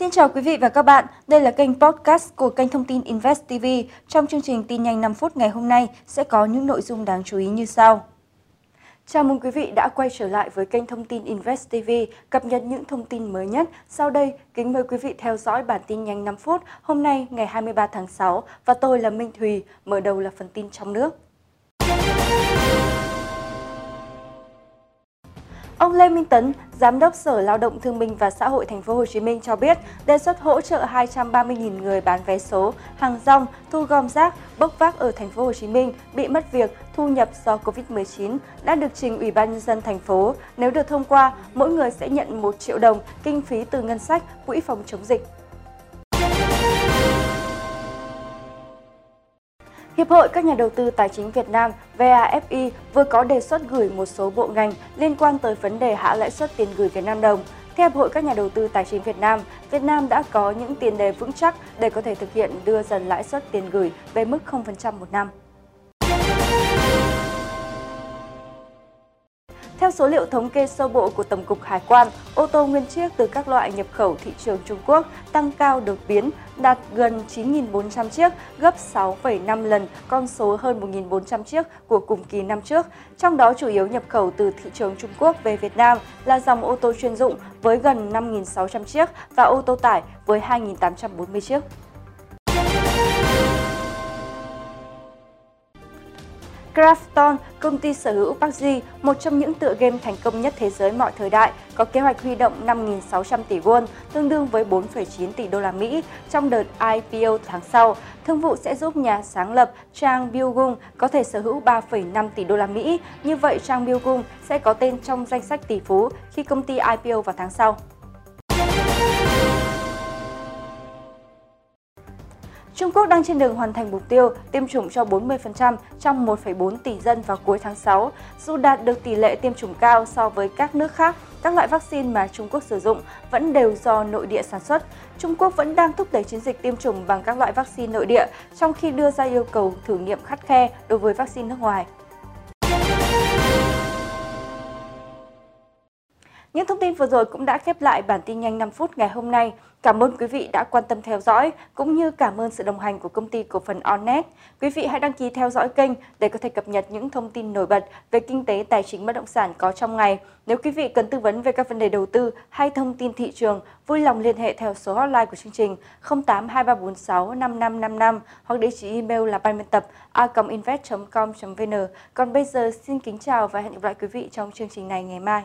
Xin chào quý vị và các bạn, đây là kênh podcast của kênh thông tin Invest TV. Trong chương trình tin nhanh 5 phút ngày hôm nay sẽ có những nội dung đáng chú ý như sau. Chào mừng quý vị đã quay trở lại với kênh thông tin Invest TV, cập nhật những thông tin mới nhất. Sau đây, kính mời quý vị theo dõi bản tin nhanh 5 phút hôm nay ngày 23 tháng 6 và tôi là Minh Thùy. Mở đầu là phần tin trong nước. Ông Lê Minh Tấn, Giám đốc Sở Lao động Thương binh và Xã hội Thành phố Hồ Chí Minh cho biết, đề xuất hỗ trợ 230.000 người bán vé số, hàng rong, thu gom rác, bốc vác ở Thành phố Hồ Chí Minh bị mất việc, thu nhập do Covid-19 đã được trình Ủy ban nhân dân thành phố. Nếu được thông qua, mỗi người sẽ nhận 1 triệu đồng kinh phí từ ngân sách quỹ phòng chống dịch. Hiệp hội các nhà đầu tư tài chính Việt Nam VAFI vừa có đề xuất gửi một số bộ ngành liên quan tới vấn đề hạ lãi suất tiền gửi Việt Nam đồng. Theo Hiệp hội các nhà đầu tư tài chính Việt Nam, Việt Nam đã có những tiền đề vững chắc để có thể thực hiện đưa dần lãi suất tiền gửi về mức 0% một năm. Theo số liệu thống kê sơ bộ của Tổng cục Hải quan, ô tô nguyên chiếc từ các loại nhập khẩu thị trường Trung Quốc tăng cao đột biến, đạt gần 9.400 chiếc, gấp 6,5 lần con số hơn 1.400 chiếc của cùng kỳ năm trước. Trong đó chủ yếu nhập khẩu từ thị trường Trung Quốc về Việt Nam là dòng ô tô chuyên dụng với gần 5.600 chiếc và ô tô tải với 2.840 chiếc. Crafton, công ty sở hữu PUBG, một trong những tựa game thành công nhất thế giới mọi thời đại, có kế hoạch huy động 5.600 tỷ won, tương đương với 4,9 tỷ đô la Mỹ trong đợt IPO tháng sau. Thương vụ sẽ giúp nhà sáng lập Trang Byung có thể sở hữu 3,5 tỷ đô la Mỹ. Như vậy, Trang Byung sẽ có tên trong danh sách tỷ phú khi công ty IPO vào tháng sau. Trung Quốc đang trên đường hoàn thành mục tiêu tiêm chủng cho 40% trong 1,4 tỷ dân vào cuối tháng 6. Dù đạt được tỷ lệ tiêm chủng cao so với các nước khác, các loại vaccine mà Trung Quốc sử dụng vẫn đều do nội địa sản xuất. Trung Quốc vẫn đang thúc đẩy chiến dịch tiêm chủng bằng các loại vaccine nội địa, trong khi đưa ra yêu cầu thử nghiệm khắt khe đối với vaccine nước ngoài. Những thông tin vừa rồi cũng đã khép lại bản tin nhanh 5 phút ngày hôm nay. Cảm ơn quý vị đã quan tâm theo dõi, cũng như cảm ơn sự đồng hành của công ty cổ phần Onnet. Quý vị hãy đăng ký theo dõi kênh để có thể cập nhật những thông tin nổi bật về kinh tế tài chính bất động sản có trong ngày. Nếu quý vị cần tư vấn về các vấn đề đầu tư hay thông tin thị trường, vui lòng liên hệ theo số hotline của chương trình 082346 5555 hoặc địa chỉ email là ban biên tập a.invest.com.vn. Còn bây giờ xin kính chào và hẹn gặp lại quý vị trong chương trình này ngày mai.